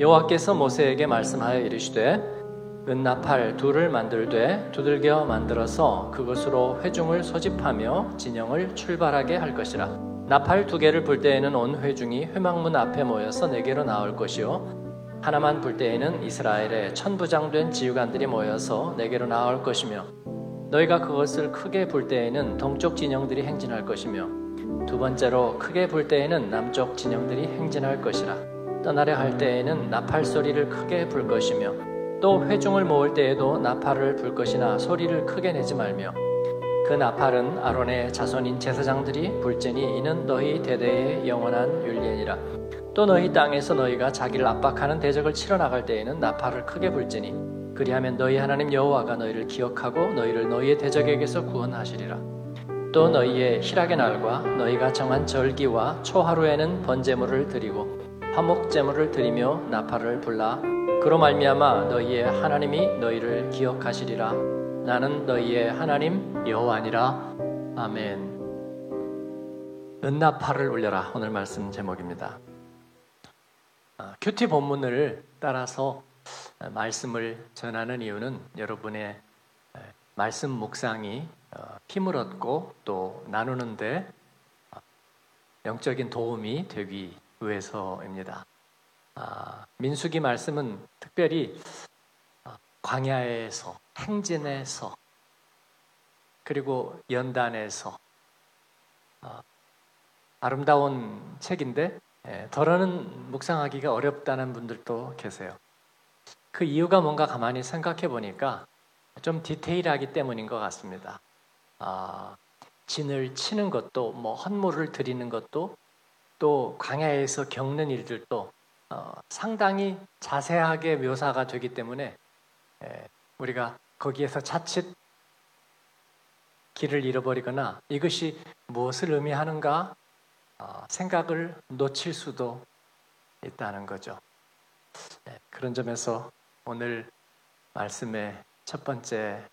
여호와께서 모세에게 말씀하여 이르시되 은나팔 둘을 만들되 두들겨 만들어서 그것으로 회중을 소집하며 진영을 출발하게 할 것이라. 나팔 두 개를 불 때에는 온 회중이 회막문 앞에 모여서 내게로 나올 것이요. 하나만 불 때에는 이스라엘의 천부장된 지휘관들이 모여서 내게로 나올 것이며 너희가 그것을 크게 불 때에는 동쪽 진영들이 행진할 것이며 두 번째로 크게 불 때에는 남쪽 진영들이 행진할 것이라 떠나려 할 때에는 나팔 소리를 크게 불 것이며 또 회중을 모을 때에도 나팔을 불 것이나 소리를 크게 내지 말며 그 나팔은 아론의 자손인 제사장들이 불지니 이는 너희 대대의 영원한 율례니라. 또 너희 땅에서 너희가 자기를 압박하는 대적을 치러 나갈 때에는 나팔을 크게 불지니 그리하면 너희 하나님 여호와가 너희를 기억하고 너희를 너희의 대적에게서 구원하시리라. 또 너희의 희락의 날과 너희가 정한 절기와 초하루에는 번제물을 드리고 화목제물을 드리며 나팔을 불라. 그로 말미암아 너희의 하나님이 너희를 기억하시리라. 나는 너희의 하나님 여호와니라. 아멘. 은나팔을 울려라. 오늘 말씀 제목입니다. 아, 큐티 본문을 따라서 말씀을 전하는 이유는 여러분의 말씀 묵상이 어, 힘을 얻고 또 나누는데 어, 영적인 도움이 되기 위해서입니다. 아, 민수기 말씀은 특별히 아, 광야에서 행진에서 그리고 연단에서 아, 아름다운 책인데 예, 덜어는 묵상하기가 어렵다는 분들도 계세요. 그 이유가 뭔가 가만히 생각해 보니까 좀 디테일하기 때문인 것 같습니다. 아, 진을 치는 것도 뭐 헌물을 드리는 것도 또 광야에서 겪는 일들도 어, 상당히 자세하게 묘사가 되기 때문에 에, 우리가 거기에서 자칫 길을 잃어버리거나 이것이 무엇을 의미하는가 어, 생각을 놓칠 수도 있다는 거죠. 네, 그런 점에서 오늘 말씀의 첫 번째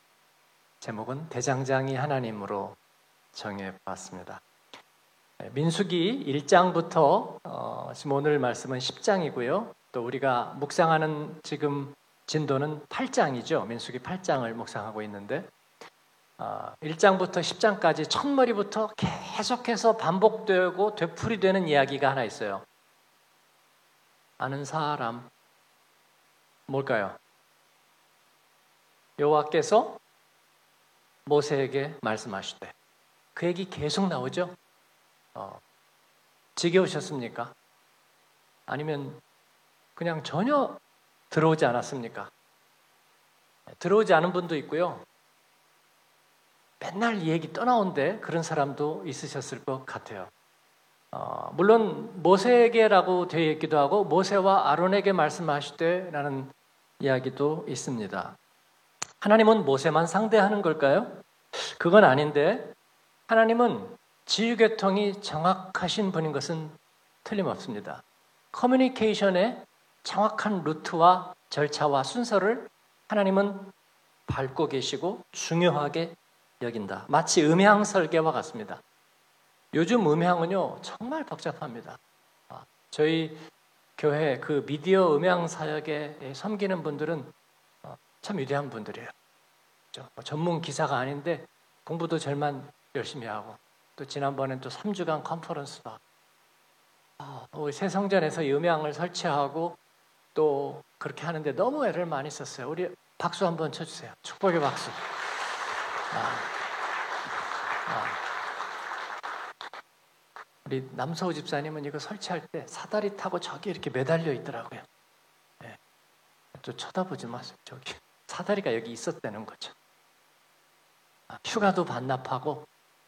제목은 대장장이 하나님으로 정해 봤습니다. 네, 민수기 1장부터 어, 지금 오늘 말씀은 10장이고요. 또 우리가 묵상하는 지금 진도는 8장이죠. 민수기 8장을 묵상하고 있는데 어, 1장부터 10장까지 첫머리부터 계속해서 반복되고 되풀이되는 이야기가 하나 있어요. 아는 사람 뭘까요? 여호와께서 모세에게 말씀하시되 그 얘기 계속 나오죠. 어, 지겨우셨습니까? 아니면 그냥 전혀 들어오지 않았습니까? 들어오지 않은 분도 있고요. 맨날 이 얘기 떠나온데 그런 사람도 있으셨을 것 같아요. 어, 물론 모세에게라고 되어 있기도 하고 모세와 아론에게 말씀하시되라는 이야기도 있습니다. 하나님은 모세만 상대하는 걸까요? 그건 아닌데 하나님은 지휘계통이 정확하신 분인 것은 틀림없습니다. 커뮤니케이션의 정확한 루트와 절차와 순서를 하나님은 밟고 계시고 중요하게 여긴다. 마치 음향 설계와 같습니다. 요즘 음향은요 정말 복잡합니다. 아, 저희 교회 그 미디어 음향 사역에 섬기는 분들은 어, 참 위대한 분들이에요. 뭐 전문 기사가 아닌데 공부도 절만 열심히 하고 또 지난번엔 또 3주간 컨퍼런스도 아, 우리 새성전에서 음향을 설치하고 또 그렇게 하는데 너무 애를 많이 썼어요. 우리 박수 한번 쳐주세요. 축복의 박수. 아, 아. 우리 남서우 집사님은 이거 설치할 때 사다리 타고 저기 이렇게 매달려 있더라고요. 네. 또 쳐다보지 마세요. 저기 사다리가 여기 있었다는 거죠. 아, 휴가도 반납하고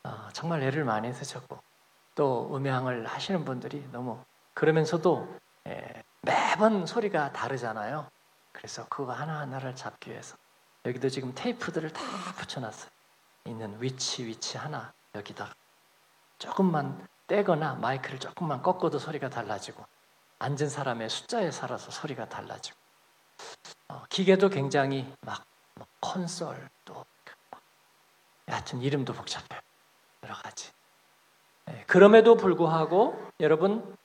아, 정말 애를 많이 쓰셨고 또 음향을 하시는 분들이 너무 그러면서도 예, 매번 소리가 다르잖아요. 그래서 그거 하나하나를 잡기 위해서 여기도 지금 테이프들을 다 붙여놨어요. 있는 위치 위치 하나 여기다 조금만 떼거나 마이크를 조금만 꺾어도 소리가 달라지고 앉은 사람의 숫자에 살아서 소리가 달라지고 어, 기계도 굉장히 막, 막 콘솔 또 하여튼 이름도 복잡해요. 여러 가지. 네, 그럼에도 불구하고 여러분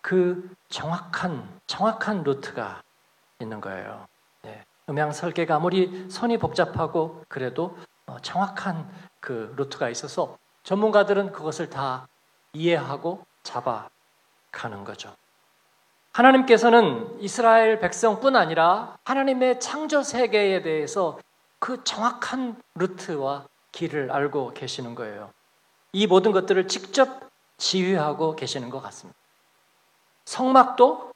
그 정확한 정확한 루트가 있는 거예요. 네. 음향 설계가 아무리 손이 복잡하고 그래도 어, 정확한 그 루트가 있어서 전문가들은 그것을 다 이해하고 잡아가는 거죠. 하나님께서는 이스라엘 백성뿐 아니라 하나님의 창조 세계에 대해서 그 정확한 루트와 길을 알고 계시는 거예요. 이 모든 것들을 직접 지휘하고 계시는 것 같습니다. 성막도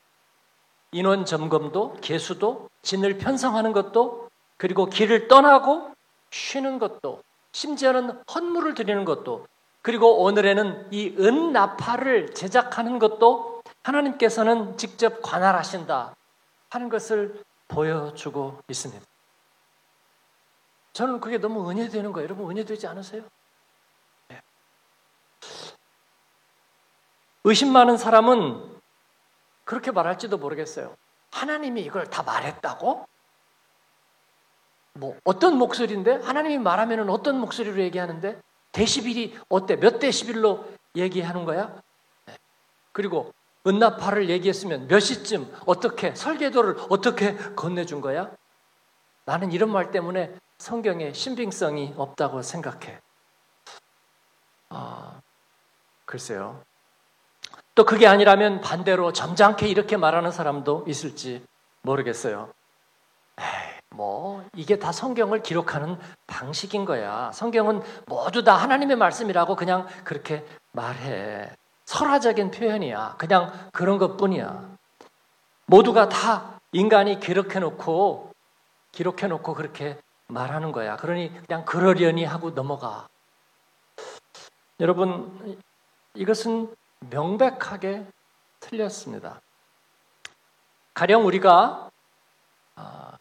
인원 점검도 개수도 진을 편성하는 것도 그리고 길을 떠나고 쉬는 것도 심지어는 헌물을 드리는 것도 그리고 오늘에는 이 은나팔을 제작하는 것도 하나님께서는 직접 관할하신다 하는 것을 보여주고 있습니다. 저는 그게 너무 은혜되는 거예요. 여러분 은혜되지 않으세요? 네. 의심 많은 사람은 그렇게 말할지도 모르겠어요. 하나님이 이걸 다 말했다고? 뭐 어떤 목소리인데 하나님이 말하면 어떤 목소리로 얘기하는데 데시빌이 어때? 몇 데시빌로 얘기하는 거야? 네. 그리고 은나파를 얘기했으면 몇 시쯤 어떻게 설계도를 어떻게 건네준 거야? 나는 이런 말 때문에 성경에 신빙성이 없다고 생각해. 아, 글쎄요. 또 그게 아니라면 반대로 점잖게 이렇게 말하는 사람도 있을지 모르겠어요. 에이, 뭐 이게 다 성경을 기록하는 방식인 거야. 성경은 모두 다 하나님의 말씀이라고 그냥 그렇게 말해. 설화적인 표현이야. 그냥 그런 것 뿐이야. 모두가 다 인간이 기록해 놓고 기록해 놓고 그렇게 말하는 거야. 그러니 그냥 그러려니 하고 넘어가. 여러분 이것은 명백하게 틀렸습니다. 가령 우리가 아,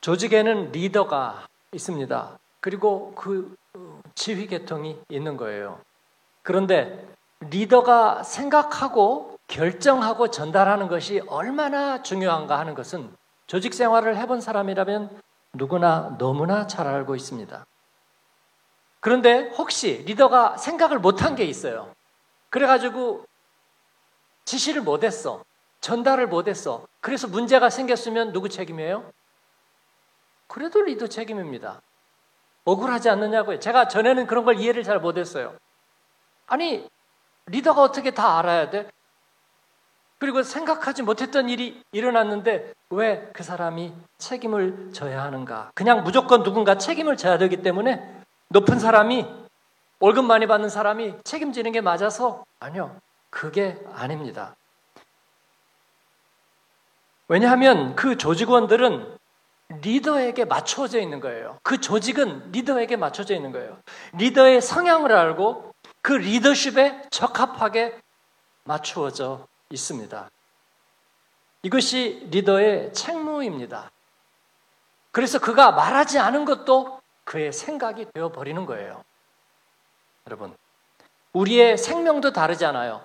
조직에는 리더가 있습니다. 그리고 그 어, 지휘 계통이 있는 거예요. 그런데 리더가 생각하고 결정하고 전달하는 것이 얼마나 중요한가 하는 것은 조직 생활을 해본 사람이라면 누구나 너무나 잘 알고 있습니다. 그런데 혹시 리더가 생각을 못한 게 있어요. 그래가지고 지시를 못했어. 전달을 못했어. 그래서 문제가 생겼으면 누구 책임이에요? 그래도 리더 책임입니다. 억울하지 않느냐고요. 제가 전에는 그런 걸 이해를 잘 못했어요. 아니, 리더가 어떻게 다 알아야 돼? 그리고 생각하지 못했던 일이 일어났는데 왜 그 사람이 책임을 져야 하는가? 그냥 무조건 누군가 책임을 져야 되기 때문에 높은 사람이 월급 많이 받는 사람이 책임지는 게 맞아서 아니요. 그게 아닙니다. 왜냐하면 그 조직원들은 리더에게 맞춰져 있는 거예요. 그 조직은 리더에게 맞춰져 있는 거예요. 리더의 성향을 알고 그 리더십에 적합하게 맞추어져 있습니다. 이것이 리더의 책무입니다. 그래서 그가 말하지 않은 것도 그의 생각이 되어 버리는 거예요. 여러분, 우리의 생명도 다르잖아요.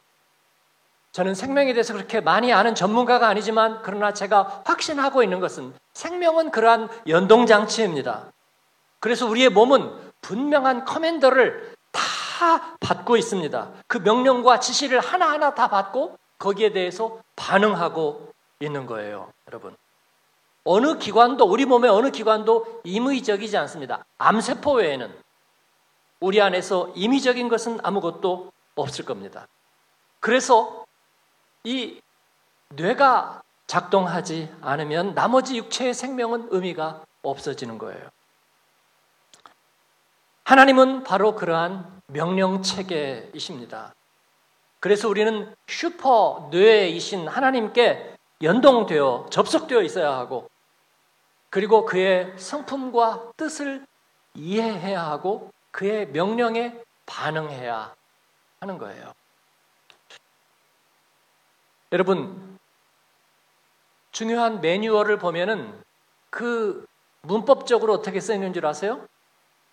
저는 생명에 대해서 그렇게 많이 아는 전문가가 아니지만 그러나 제가 확신하고 있는 것은 생명은 그러한 연동장치입니다. 그래서 우리의 몸은 분명한 커맨더를 다 받고 있습니다. 그 명령과 지시를 하나하나 다 받고 거기에 대해서 반응하고 있는 거예요, 여러분. 어느 기관도, 우리 몸의 어느 기관도 임의적이지 않습니다. 암세포 외에는 우리 안에서 임의적인 것은 아무것도 없을 겁니다. 그래서 이 뇌가 작동하지 않으면 나머지 육체의 생명은 의미가 없어지는 거예요. 하나님은 바로 그러한 명령 체계이십니다. 그래서 우리는 슈퍼 뇌이신 하나님께 연동되어 접속되어 있어야 하고 그리고 그의 성품과 뜻을 이해해야 하고 그의 명령에 반응해야 하는 거예요. 여러분, 중요한 매뉴얼을 보면은 그 문법적으로 어떻게 쓰이는 줄 아세요?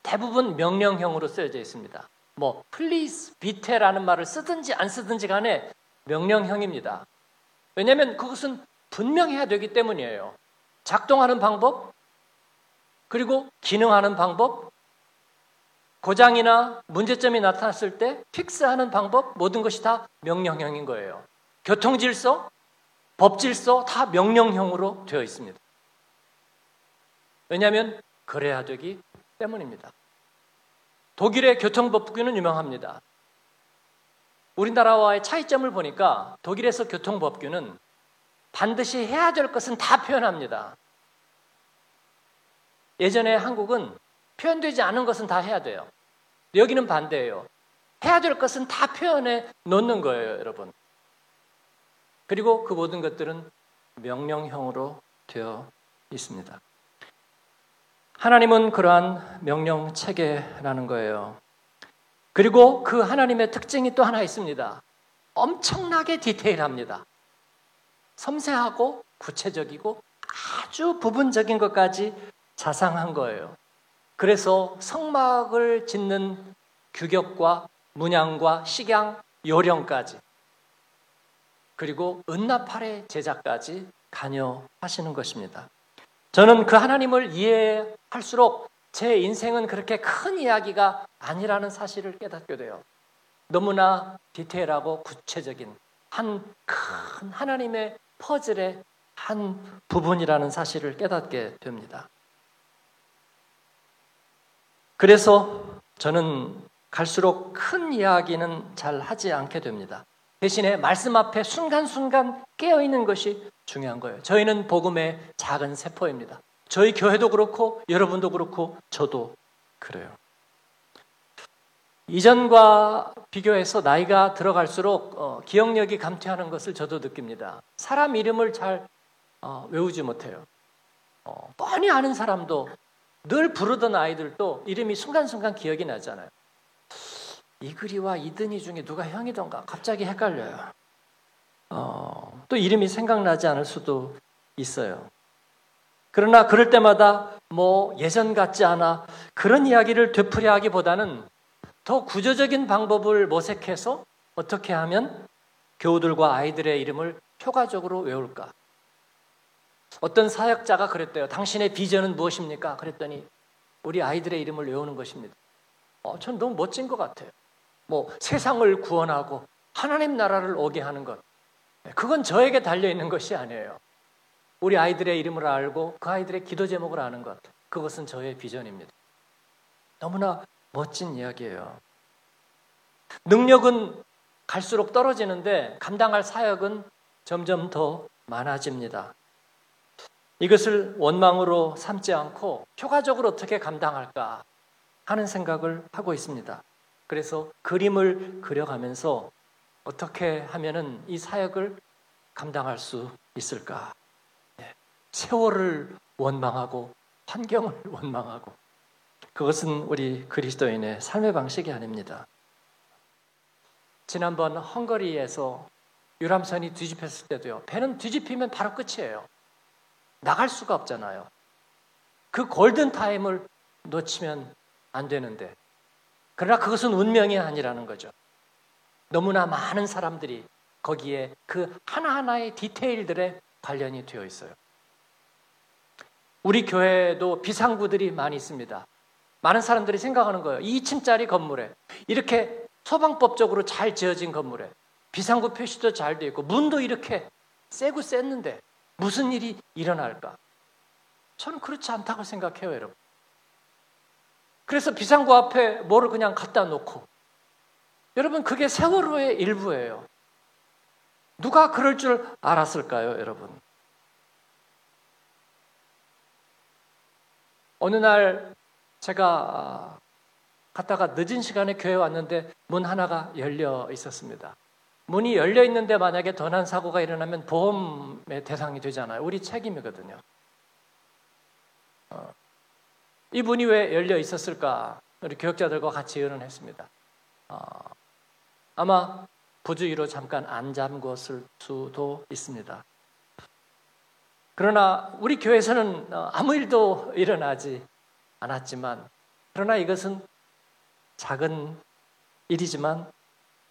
대부분 명령형으로 쓰여져 있습니다. 뭐 please, 비테라는 말을 쓰든지 안 쓰든지 간에 명령형입니다. 왜냐하면 그것은 분명해야 되기 때문이에요. 작동하는 방법, 그리고 기능하는 방법, 고장이나 문제점이 나타났을 때 픽스하는 방법, 모든 것이 다 명령형인 거예요. 교통 질서, 법 질서 다 명령형으로 되어 있습니다. 왜냐하면 그래야 되기 때문입니다. 독일의 교통법규는 유명합니다. 우리나라와의 차이점을 보니까 독일에서 교통법규는 반드시 해야 될 것은 다 표현합니다. 예전에 한국은 표현되지 않은 것은 다 해야 돼요. 여기는 반대예요. 해야 될 것은 다 표현해 놓는 거예요, 여러분. 그리고 그 모든 것들은 명령형으로 되어 있습니다. 하나님은 그러한 명령 체계라는 거예요. 그리고 그 하나님의 특징이 또 하나 있습니다. 엄청나게 디테일합니다. 섬세하고 구체적이고 아주 부분적인 것까지 자상한 거예요. 그래서 성막을 짓는 규격과 문양과 식양, 요령까지 그리고 은나팔의 제작까지 관여하시는 것입니다. 저는 그 하나님을 이해할수록 제 인생은 그렇게 큰 이야기가 아니라는 사실을 깨닫게 돼요. 너무나 디테일하고 구체적인 한 큰 하나님의 퍼즐의 한 부분이라는 사실을 깨닫게 됩니다. 그래서 저는 갈수록 큰 이야기는 잘 하지 않게 됩니다. 대신에 말씀 앞에 순간순간 깨어있는 것이 중요한 거예요. 저희는 복음의 작은 세포입니다. 저희 교회도 그렇고 여러분도 그렇고 저도 그래요. 이전과 비교해서 나이가 들어갈수록 어, 기억력이 감퇴하는 것을 저도 느낍니다. 사람 이름을 잘 어, 외우지 못해요. 어, 뻔히 아는 사람도 늘 부르던 아이들도 이름이 순간순간 기억이 나잖아요. 이글이와 이든이 중에 누가 형이던가 갑자기 헷갈려요. 어, 또 이름이 생각나지 않을 수도 있어요. 그러나 그럴 때마다 뭐 예전 같지 않아 그런 이야기를 되풀이 하기보다는 더 구조적인 방법을 모색해서 어떻게 하면 교우들과 아이들의 이름을 효과적으로 외울까? 어떤 사역자가 그랬대요. 당신의 비전은 무엇입니까? 그랬더니 우리 아이들의 이름을 외우는 것입니다. 어, 전 너무 멋진 것 같아요. 뭐 세상을 구원하고 하나님 나라를 오게 하는 것. 그건 저에게 달려 있는 것이 아니에요. 우리 아이들의 이름을 알고 그 아이들의 기도 제목을 아는 것. 그것은 저의 비전입니다. 너무나 멋진 이야기예요. 능력은 갈수록 떨어지는데 감당할 사역은 점점 더 많아집니다. 이것을 원망으로 삼지 않고 효과적으로 어떻게 감당할까 하는 생각을 하고 있습니다. 그래서 그림을 그려가면서 어떻게 하면은 이 사역을 감당할 수 있을까? 네. 세월을 원망하고 환경을 원망하고 그것은 우리 그리스도인의 삶의 방식이 아닙니다. 지난번 헝거리에서 유람선이 뒤집혔을 때도요. 배는 뒤집히면 바로 끝이에요. 나갈 수가 없잖아요. 그 골든 타임을 놓치면 안 되는데. 그러나 그것은 운명이 아니라는 거죠. 너무나 많은 사람들이 거기에 그 하나하나의 디테일들에 관련이 되어 있어요. 우리 교회도 비상구들이 많이 있습니다. 많은 사람들이 생각하는 거예요. 2층짜리 건물에 이렇게 소방법적으로 잘 지어진 건물에 비상구 표시도 잘 되어 있고 문도 이렇게 세고 셌는데 무슨 일이 일어날까? 저는 그렇지 않다고 생각해요, 여러분. 그래서 비상구 앞에 뭐를 그냥 갖다 놓고 여러분 그게 세월호의 일부예요. 누가 그럴 줄 알았을까요, 여러분? 어느 날 제가 갔다가 늦은 시간에 교회 왔는데 문 하나가 열려 있었습니다. 문이 열려 있는데 만약에 더난 사고가 일어나면 보험의 대상이 되잖아요. 우리 책임이거든요. 어, 이 문이 왜 열려 있었을까? 우리 교역자들과 같이 의논했습니다. 어, 아마 부주의로 잠깐 안 잠궜을 수도 있습니다. 그러나 우리 교회에서는 어, 아무 일도 일어나지 않았지만, 그러나 이것은 작은 일이지만,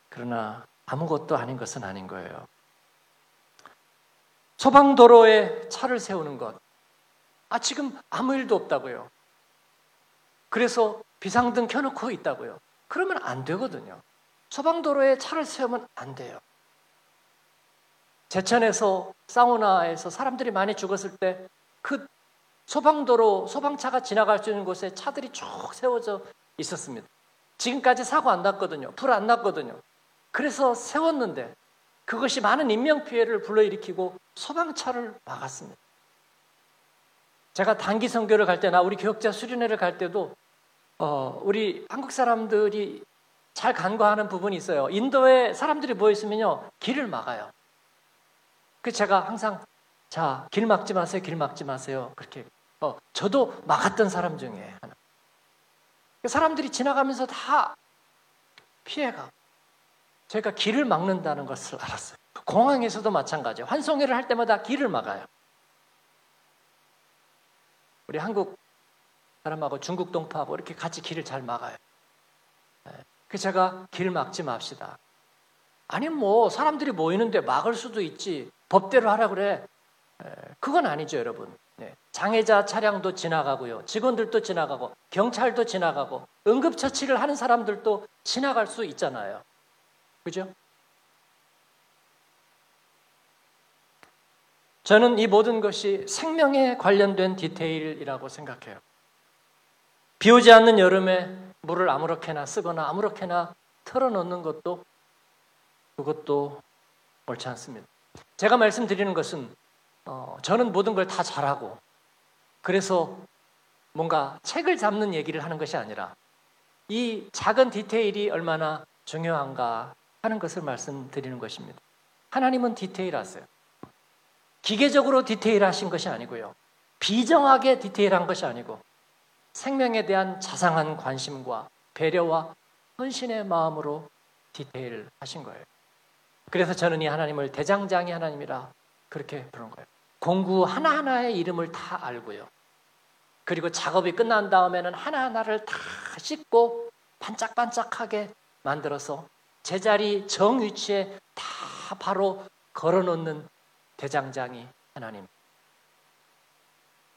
그러나 아무것도 아닌 것은 아닌 거예요. 소방도로에 차를 세우는 것. 아, 지금 아무 일도 없다고요. 그래서 비상등 켜놓고 있다고요. 그러면 안 되거든요. 소방도로에 차를 세우면 안 돼요. 제천에서 사우나에서 사람들이 많이 죽었을 때 그 소방도로 소방차가 지나갈 수 있는 곳에 차들이 쭉 세워져 있었습니다. 지금까지 사고 안 났거든요. 불 안 났거든요. 그래서 세웠는데 그것이 많은 인명 피해를 불러일으키고 소방차를 막았습니다. 제가 단기 선교를 갈 때나 우리 교역자 수련회를 갈 때도 어, 우리 한국 사람들이 잘 간과하는 부분이 있어요. 인도에 사람들이 모여 있으면요 길을 막아요. 그 제가 항상 자, 길 막지 마세요. 길 막지 마세요. 그렇게 어, 저도 막았던 사람 중에 하나. 사람들이 지나가면서 다 피해가. 제가 길을 막는다는 것을 알았어요. 공항에서도 마찬가지예요. 환송회를 할 때마다 길을 막아요. 우리 한국 사람하고 중국 동포하고 이렇게 같이 길을 잘 막아요. 그 제가 길 막지 맙시다. 아니 뭐 사람들이 모이는데 막을 수도 있지. 법대로 하라 그래. 그건 아니죠, 여러분. 네. 장애자 차량도 지나가고요. 직원들도 지나가고 경찰도 지나가고 응급처치를 하는 사람들도 지나갈 수 있잖아요. 그죠? 저는 이 모든 것이 생명에 관련된 디테일이라고 생각해요. 비 오지 않는 여름에 물을 아무렇게나 쓰거나 아무렇게나 털어놓는 것도 그것도 옳지 않습니다. 제가 말씀드리는 것은 어, 저는 모든 걸 다 잘하고 그래서 뭔가 책을 잡는 얘기를 하는 것이 아니라 이 작은 디테일이 얼마나 중요한가 하는 것을 말씀드리는 것입니다. 하나님은 디테일하세요. 기계적으로 디테일하신 것이 아니고요. 비정하게 디테일한 것이 아니고 생명에 대한 자상한 관심과 배려와 헌신의 마음으로 디테일 하신 거예요. 그래서 저는 이 하나님을 대장장이 하나님이라 그렇게 부르는 거예요. 공구 하나하나의 이름을 다 알고요. 그리고 작업이 끝난 다음에는 하나하나를 다 씻고 반짝반짝하게 만들어서 제자리 정위치에 다 바로 걸어놓는 대장장이 하나님.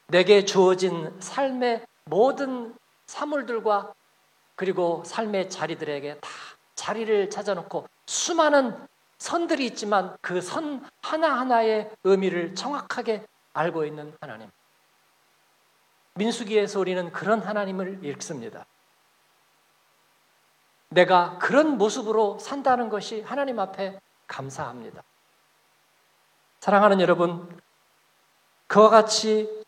내게 주어진 삶의 모든 사물들과 그리고 삶의 자리들에게 다 자리를 찾아놓고 수많은 선들이 있지만 그 선 하나하나의 의미를 정확하게 알고 있는 하나님. 민수기에서 우리는 그런 하나님을 읽습니다. 내가 그런 모습으로 산다는 것이 하나님 앞에 감사합니다. 사랑하는 여러분, 그와 같이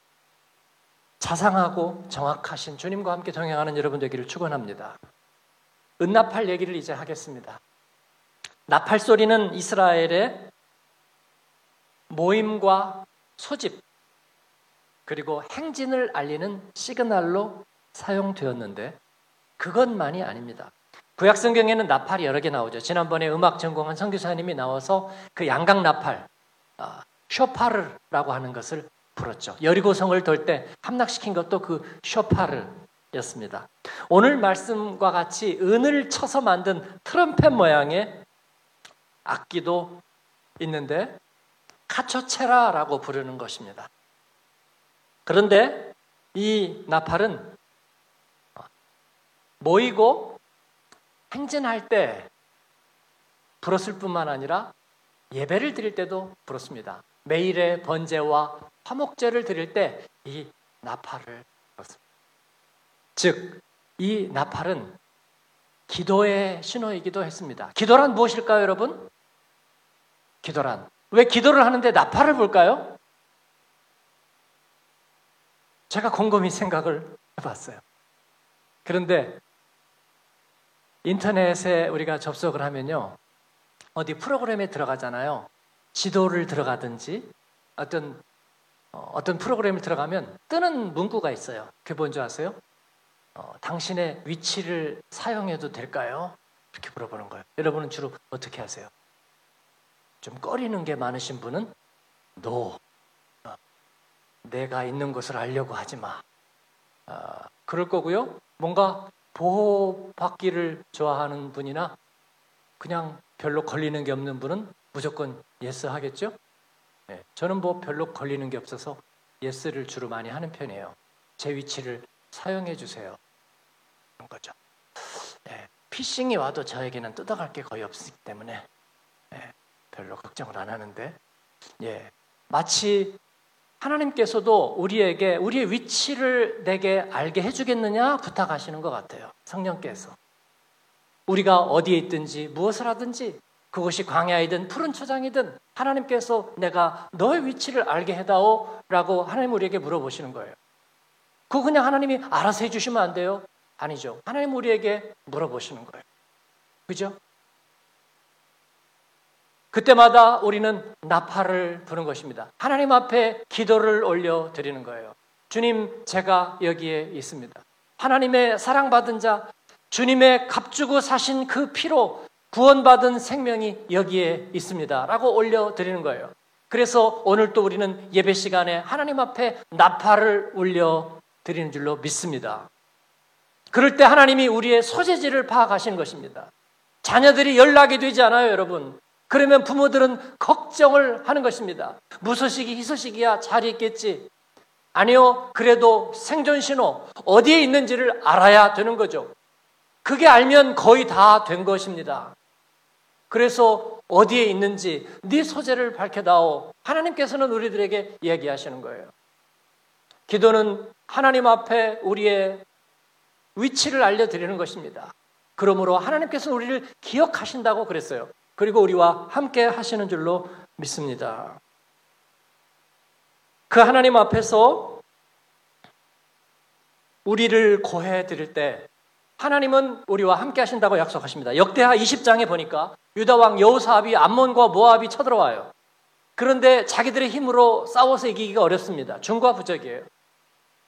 자상하고 정확하신 주님과 함께 동행하는 여러분 되기를 축원합니다. 은나팔 얘기를 이제 하겠습니다. 나팔 소리는 이스라엘의 모임과 소집 그리고 행진을 알리는 시그널로 사용되었는데 그것만이 아닙니다. 구약 성경에는 나팔이 여러 개 나오죠. 지난번에 음악 전공한 선교사님이 나와서 그 양각 나팔 아, 쇼파르라고 하는 것을 불었죠. 여리고성을 돌 때 함락시킨 것도 그 쇼파르였습니다. 오늘 말씀과 같이 은을 쳐서 만든 트럼펫 모양의 악기도 있는데 카초체라라고 부르는 것입니다. 그런데 이 나팔은 모이고 행진할 때 불었을 뿐만 아니라 예배를 드릴 때도 불었습니다. 매일의 번제와 화목제를 드릴 때 이 나팔을. 즉, 이 나팔은 기도의 신호이기도 했습니다. 기도란 무엇일까요, 여러분? 기도란. 왜 기도를 하는데 나팔을 볼까요? 제가 곰곰이 생각을 해봤어요. 그런데 인터넷에 우리가 접속을 하면요. 어디 프로그램에 들어가잖아요. 지도를 들어가든지 어떤 어, 어떤 프로그램을 들어가면 뜨는 문구가 있어요. 그게 뭔지 아세요? 어, 당신의 위치를 사용해도 될까요? 이렇게 물어보는 거예요. 여러분은 주로 어떻게 하세요? 좀 꺼리는 게 많으신 분은 no. 어, 내가 있는 곳을 알려고 하지 마. 어, 그럴 거고요. 뭔가 보호받기를 좋아하는 분이나 그냥 별로 걸리는 게 없는 분은 무조건 yes 하겠죠? 네, 저는 뭐 별로 걸리는 게 없어서 yes를 주로 많이 하는 편이에요. 제 위치를 사용해 주세요. 그런 거죠. 네, 피싱이 와도 저에게는 뜯어갈 게 거의 없기 때문에 네, 별로 걱정을 안 하는데 예. 마치 하나님께서도 우리에게 우리의 위치를 내게 알게 해주겠느냐 부탁하시는 것 같아요. 성령께서. 우리가 어디에 있든지 무엇을 하든지 그것이 광야이든 푸른 초장이든 하나님께서 내가 너의 위치를 알게 해다오 라고 하나님 우리에게 물어보시는 거예요. 그거 그냥 하나님이 알아서 해주시면 안 돼요? 아니죠. 하나님 우리에게 물어보시는 거예요. 그죠? 그때마다 우리는 나팔을 부는 것입니다. 하나님 앞에 기도를 올려 드리는 거예요. 주님, 제가 여기에 있습니다. 하나님의 사랑받은 자, 주님의 값주고 사신 그 피로 구원받은 생명이 여기에 있습니다. 라고 올려 드리는 거예요. 그래서 오늘 또 우리는 예배 시간에 하나님 앞에 나팔을 울려 드리는 줄로 믿습니다. 그럴 때 하나님이 우리의 소재지를 파악하시는 것입니다. 자녀들이 연락이 되지 않아요, 여러분. 그러면 부모들은 걱정을 하는 것입니다. 무소식이 희소식이야 잘 있겠지. 아니요. 그래도 생존 신호 어디에 있는지를 알아야 되는 거죠. 그게 알면 거의 다 된 것입니다. 그래서 어디에 있는지 네 소재를 밝혀다오. 하나님께서는 우리들에게 이야기하시는 거예요. 기도는 하나님 앞에 우리의 위치를 알려드리는 것입니다. 그러므로 하나님께서 우리를 기억하신다고 그랬어요. 그리고 우리와 함께 하시는 줄로 믿습니다. 그 하나님 앞에서 우리를 고해 드릴 때 하나님은 우리와 함께 하신다고 약속하십니다. 역대하 20장에 보니까 유다 왕 여호사압이 암몬과 모압이 쳐들어와요. 그런데 자기들의 힘으로 싸워서 이기기가 어렵습니다. 중과 부적이에요.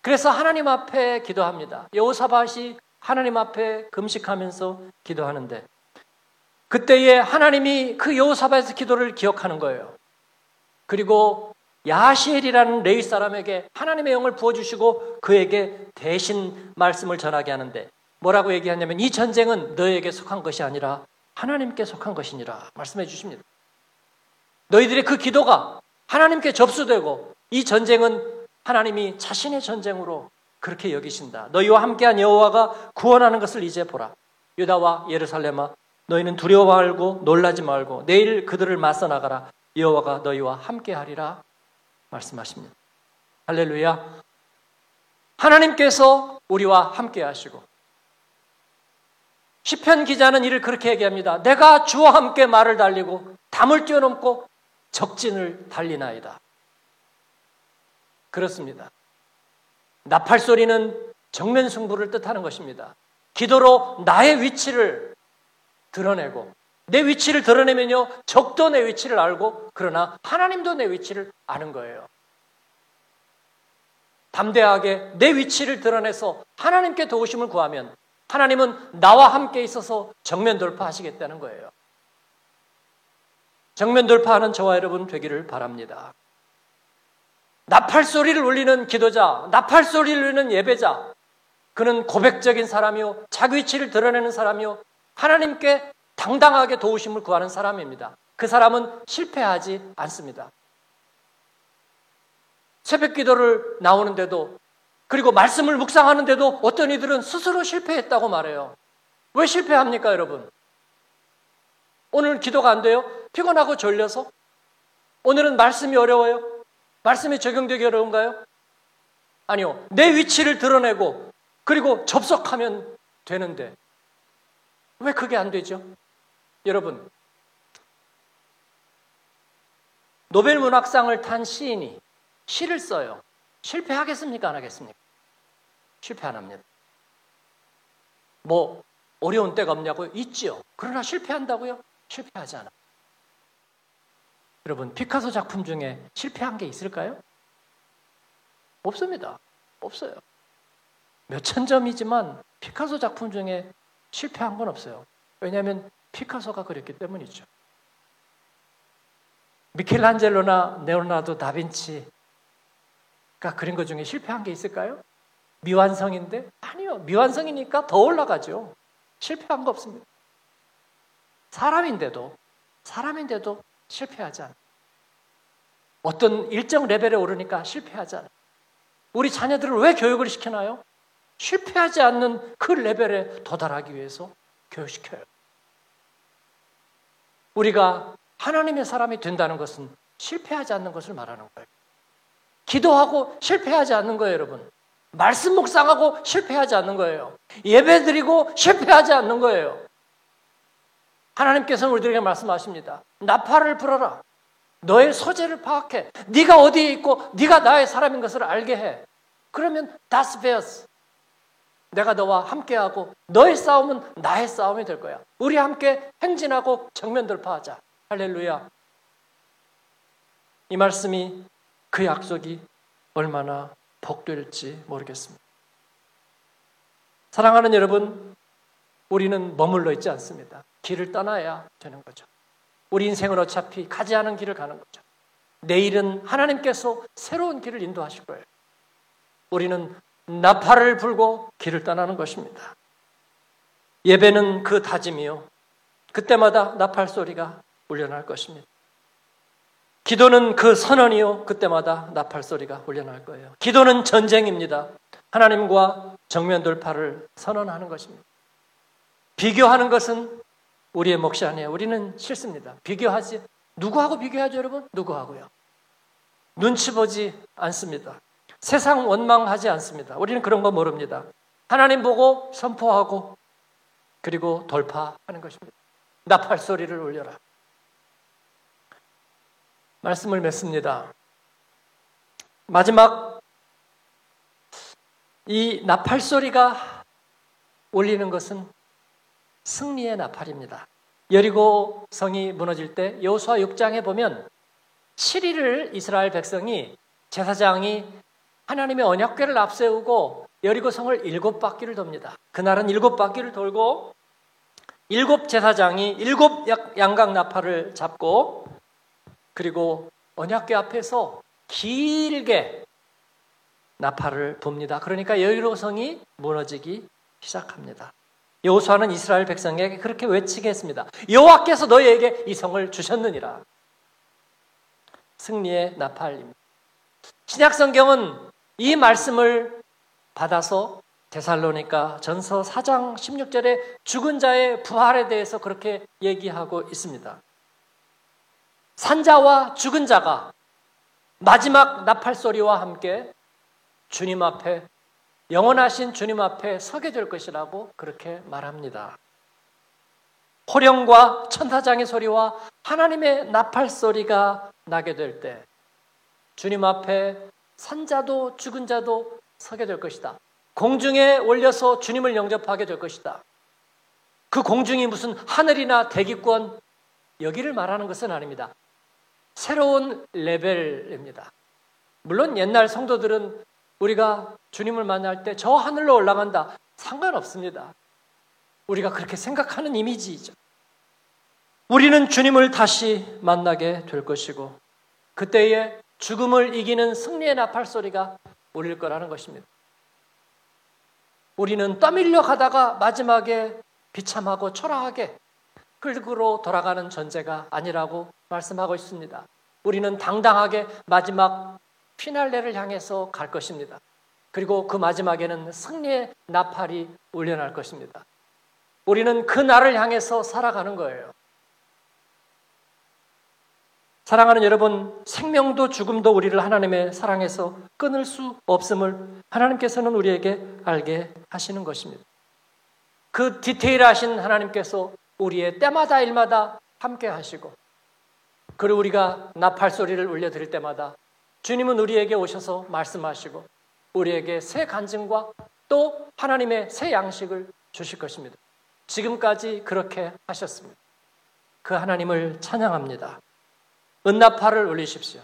그래서 하나님 앞에 기도합니다. 여호사밧이 하나님 앞에 금식하면서 기도하는데 그때에 하나님이 그 여호사밧의 기도를 기억하는 거예요. 그리고 야시엘이라는 레위 사람에게 하나님의 영을 부어주시고 그에게 대신 말씀을 전하게 하는데 뭐라고 얘기하냐면 이 전쟁은 너에게 속한 것이 아니라 하나님께 속한 것이니라 말씀해 주십니다. 너희들의 그 기도가 하나님께 접수되고 이 전쟁은 하나님이 자신의 전쟁으로 그렇게 여기신다. 너희와 함께한 여호와가 구원하는 것을 이제 보라. 유다와 예루살렘아 너희는 두려워 말고 놀라지 말고 내일 그들을 맞서 나가라. 여호와가 너희와 함께하리라 말씀하십니다. 할렐루야. 하나님께서 우리와 함께 하시고 시편 기자는 이를 그렇게 얘기합니다. 내가 주와 함께 말을 달리고 담을 뛰어넘고 적진을 달리나이다. 그렇습니다. 나팔 소리는 정면 승부를 뜻하는 것입니다. 기도로 나의 위치를 드러내고 내 위치를 드러내면요 적도 내 위치를 알고 그러나 하나님도 내 위치를 아는 거예요. 담대하게 내 위치를 드러내서 하나님께 도우심을 구하면 하나님은 나와 함께 있어서 정면 돌파하시겠다는 거예요. 정면 돌파하는 저와 여러분 되기를 바랍니다. 나팔 소리를 울리는 기도자, 나팔 소리를 울리는 예배자, 그는 고백적인 사람이요, 자기 위치를 드러내는 사람이요, 하나님께 당당하게 도우심을 구하는 사람입니다. 그 사람은 실패하지 않습니다. 새벽 기도를 나오는데도 그리고 말씀을 묵상하는데도 어떤 이들은 스스로 실패했다고 말해요. 왜 실패합니까, 여러분? 오늘 기도가 안 돼요? 피곤하고 졸려서? 오늘은 말씀이 어려워요? 말씀이 적용되기 어려운가요? 아니요. 내 위치를 드러내고 그리고 접속하면 되는데 왜 그게 안 되죠? 여러분, 노벨 문학상을 탄 시인이 시를 써요. 실패하겠습니까? 안 하겠습니까? 실패 안 합니다. 뭐, 어려운 때가 없냐고요? 있지요. 그러나 실패한다고요? 실패하지 않아. 여러분, 피카소 작품 중에 실패한 게 있을까요? 없습니다. 없어요. 몇천 점이지만 피카소 작품 중에 실패한 건 없어요. 왜냐하면 피카소가 그랬기 때문이죠. 미켈란젤로나 네오나도 다빈치가 그린 것 중에 실패한 게 있을까요? 미완성인데? 아니요. 미완성이니까 더 올라가죠. 실패한 거 없습니다. 사람인데도, 사람인데도 실패하지 않아. 어떤 일정 레벨에 오르니까 실패하지 않아. 우리 자녀들을 왜 교육을 시키나요? 실패하지 않는 그 레벨에 도달하기 위해서 교육시켜요. 우리가 하나님의 사람이 된다는 것은 실패하지 않는 것을 말하는 거예요. 기도하고 실패하지 않는 거예요, 여러분. 말씀 묵상하고 실패하지 않는 거예요. 예배 드리고 실패하지 않는 거예요. 하나님께서는 우리들에게 말씀하십니다. 나팔을 불어라. 너의 소재를 파악해. 네가 어디에 있고 네가 나의 사람인 것을 알게 해. 그러면 다스 베어스. 내가 너와 함께하고 너의 싸움은 나의 싸움이 될 거야. 우리 함께 행진하고 정면 돌파하자. 할렐루야. 이 말씀이 그 약속이 얼마나 복될지 모르겠습니다. 사랑하는 여러분, 우리는 머물러 있지 않습니다. 길을 떠나야 되는 거죠. 우리 인생은 어차피 가지 않은 길을 가는 거죠. 내일은 하나님께서 새로운 길을 인도하실 거예요. 우리는 나팔을 불고 길을 떠나는 것입니다. 예배는 그 다짐이요. 그때마다 나팔 소리가 울려날 것입니다. 기도는 그 선언이요. 그때마다 나팔 소리가 울려날 거예요. 기도는 전쟁입니다. 하나님과 정면 돌파를 선언하는 것입니다. 비교하는 것은 우리의 몫이 아니에요. 우리는 싫습니다. 비교하지. 누구하고 비교하죠, 여러분? 누구하고요? 눈치 보지 않습니다. 세상 원망하지 않습니다. 우리는 그런 거 모릅니다. 하나님 보고 선포하고 그리고 돌파하는 것입니다. 나팔 소리를 울려라. 말씀을 맺습니다. 마지막 이 나팔 소리가 울리는 것은 승리의 나팔입니다. 여리고 성이 무너질 때 여호수아 6장에 보면 7일을 이스라엘 백성이 제사장이 하나님의 언약궤를 앞세우고 여리고 성을 일곱 바퀴를 돕니다. 그날은 일곱 바퀴를 돌고 일곱 제사장이 일곱 양각 나팔을 잡고 그리고 언약궤 앞에서 길게 나팔을 봅니다. 그러니까 여리고 성이 무너지기 시작합니다. 여호수아는 이스라엘 백성에게 그렇게 외치게 했습니다. 여호와께서 너희에게 이 성을 주셨느니라. 승리의 나팔입니다. 신약 성경은 이 말씀을 받아서 데살로니까 전서 4장 16절에 죽은 자의 부활에 대해서 그렇게 얘기하고 있습니다. 산자와 죽은 자가 마지막 나팔 소리와 함께 주님 앞에 영원하신 주님 앞에 서게 될 것이라고 그렇게 말합니다. 호령과 천사장의 소리와 하나님의 나팔 소리가 나게 될 때 주님 앞에 산자도 죽은 자도 서게 될 것이다. 공중에 올려서 주님을 영접하게 될 것이다. 그 공중이 무슨 하늘이나 대기권 여기를 말하는 것은 아닙니다. 새로운 레벨입니다. 물론 옛날 성도들은 우리가 주님을 만날 때 저 하늘로 올라간다. 상관없습니다. 우리가 그렇게 생각하는 이미지이죠. 우리는 주님을 다시 만나게 될 것이고, 그때에 죽음을 이기는 승리의 나팔 소리가 울릴 거라는 것입니다. 우리는 떠밀려 가다가 마지막에 비참하고 초라하게 끌고 돌아가는 존재가 아니라고 말씀하고 있습니다. 우리는 당당하게 마지막 피날레를 향해서 갈 것입니다. 그리고 그 마지막에는 승리의 나팔이 울려날 것입니다. 우리는 그 날을 향해서 살아가는 거예요. 사랑하는 여러분, 생명도 죽음도 우리를 하나님의 사랑에서 끊을 수 없음을 하나님께서는 우리에게 알게 하시는 것입니다. 그 디테일하신 하나님께서 우리의 때마다 일마다 함께 하시고, 그리고 우리가 나팔 소리를 울려 드릴 때마다 주님은 우리에게 오셔서 말씀하시고 우리에게 새 간증과 또 하나님의 새 양식을 주실 것입니다. 지금까지 그렇게 하셨습니다. 그 하나님을 찬양합니다. 은나팔을 올리십시오.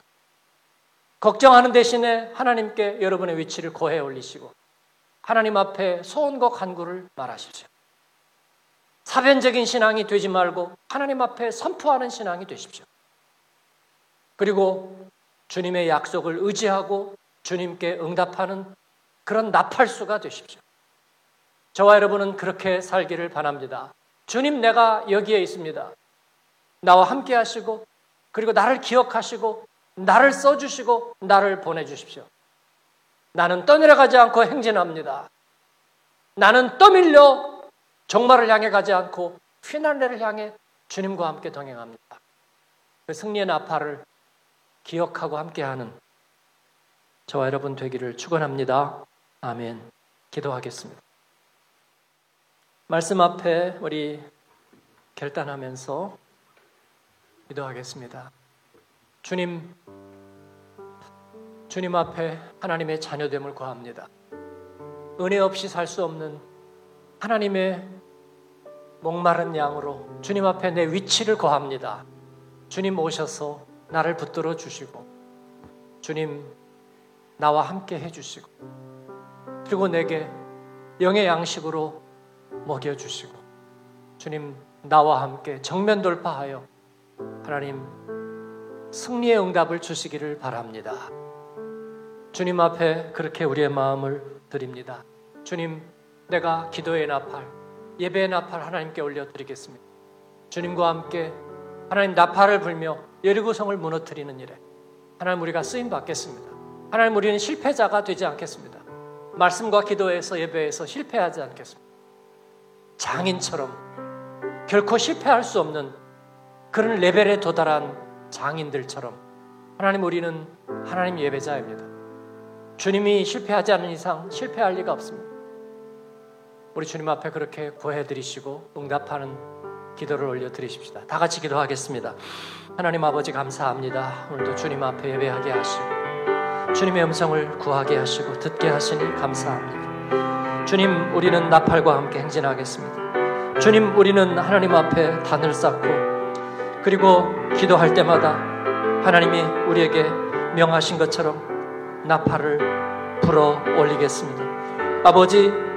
걱정하는 대신에 하나님께 여러분의 위치를 고해 올리시고 하나님 앞에 소원과 간구를 말하십시오. 사변적인 신앙이 되지 말고 하나님 앞에 선포하는 신앙이 되십시오. 그리고 주님의 약속을 의지하고 주님께 응답하는 그런 나팔수가 되십시오. 저와 여러분은 그렇게 살기를 바랍니다. 주님 내가 여기에 있습니다. 나와 함께 하시고 그리고 나를 기억하시고 나를 써주시고 나를 보내주십시오. 나는 떠내려가지 않고 행진합니다. 나는 떠밀려 종말을 향해 가지 않고 피난레를 향해 주님과 함께 동행합니다. 그 승리의 나팔을 기억하고 함께하는 저와 여러분 되기를 축원합니다. 아멘. 기도하겠습니다. 말씀 앞에 우리 결단하면서 기도하겠습니다. 주님, 주님 앞에 하나님의 자녀됨을 구합니다. 은혜 없이 살 수 없는 하나님의 목마른 양으로 주님 앞에 내 위치를 구합니다. 주님 오셔서 나를 붙들어 주시고, 주님 나와 함께 해 주시고, 그리고 내게 영의 양식으로 먹여 주시고, 주님 나와 함께 정면 돌파하여 하나님 승리의 응답을 주시기를 바랍니다. 주님 앞에 그렇게 우리의 마음을 드립니다. 주님, 내가 기도의 나팔, 예배의 나팔 하나님께 올려드리겠습니다. 주님과 함께 하나님 나팔을 불며 여리고성을 무너뜨리는 일에 하나님 우리가 쓰임 받겠습니다. 하나님 우리는 실패자가 되지 않겠습니다. 말씀과 기도에서 예배에서 실패하지 않겠습니다. 장인처럼 결코 실패할 수 없는 그런 레벨에 도달한 장인들처럼 하나님 우리는 하나님 예배자입니다. 주님이 실패하지 않는 이상 실패할 리가 없습니다. 우리 주님 앞에 그렇게 구해드리시고 응답하는 기도를 올려드리십시다. 다 같이 기도하겠습니다. 하나님 아버지 감사합니다. 오늘도 주님 앞에 예배하게 하시고 주님의 음성을 구하게 하시고 듣게 하시니 감사합니다. 주님 우리는 나팔과 함께 행진하겠습니다. 주님 우리는 하나님 앞에 단을 쌓고 그리고 기도할 때마다 하나님이 우리에게 명하신 것처럼 나팔을 불어 올리겠습니다. 아버지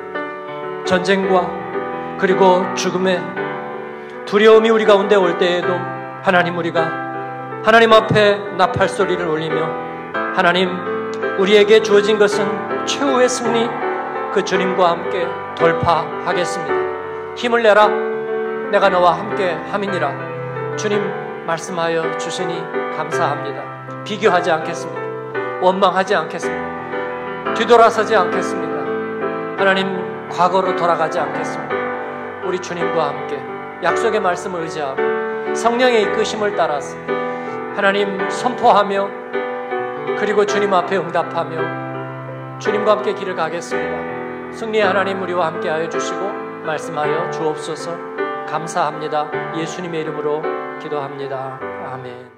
전쟁과 그리고 죽음의 두려움이 우리 가운데 올 때에도 하나님 우리가 하나님 앞에 나팔 소리를 올리며 하나님 우리에게 주어진 것은 최후의 승리 그 주님과 함께 돌파하겠습니다. 힘을 내라 내가 너와 함께 함이니라 주님 말씀하여 주시니 감사합니다. 비교하지 않겠습니다. 원망하지 않겠습니다. 뒤돌아서지 않겠습니다. 하나님 과거로 돌아가지 않겠습니다. 우리 주님과 함께 약속의 말씀을 의지하고 성령의 이끄심을 따라서 하나님 선포하며 그리고 주님 앞에 응답하며 주님과 함께 길을 가겠습니다. 승리의 하나님 우리와 함께 하여 주시고 말씀하여 주옵소서 감사합니다. 예수님의 이름으로 기도합니다. 아멘.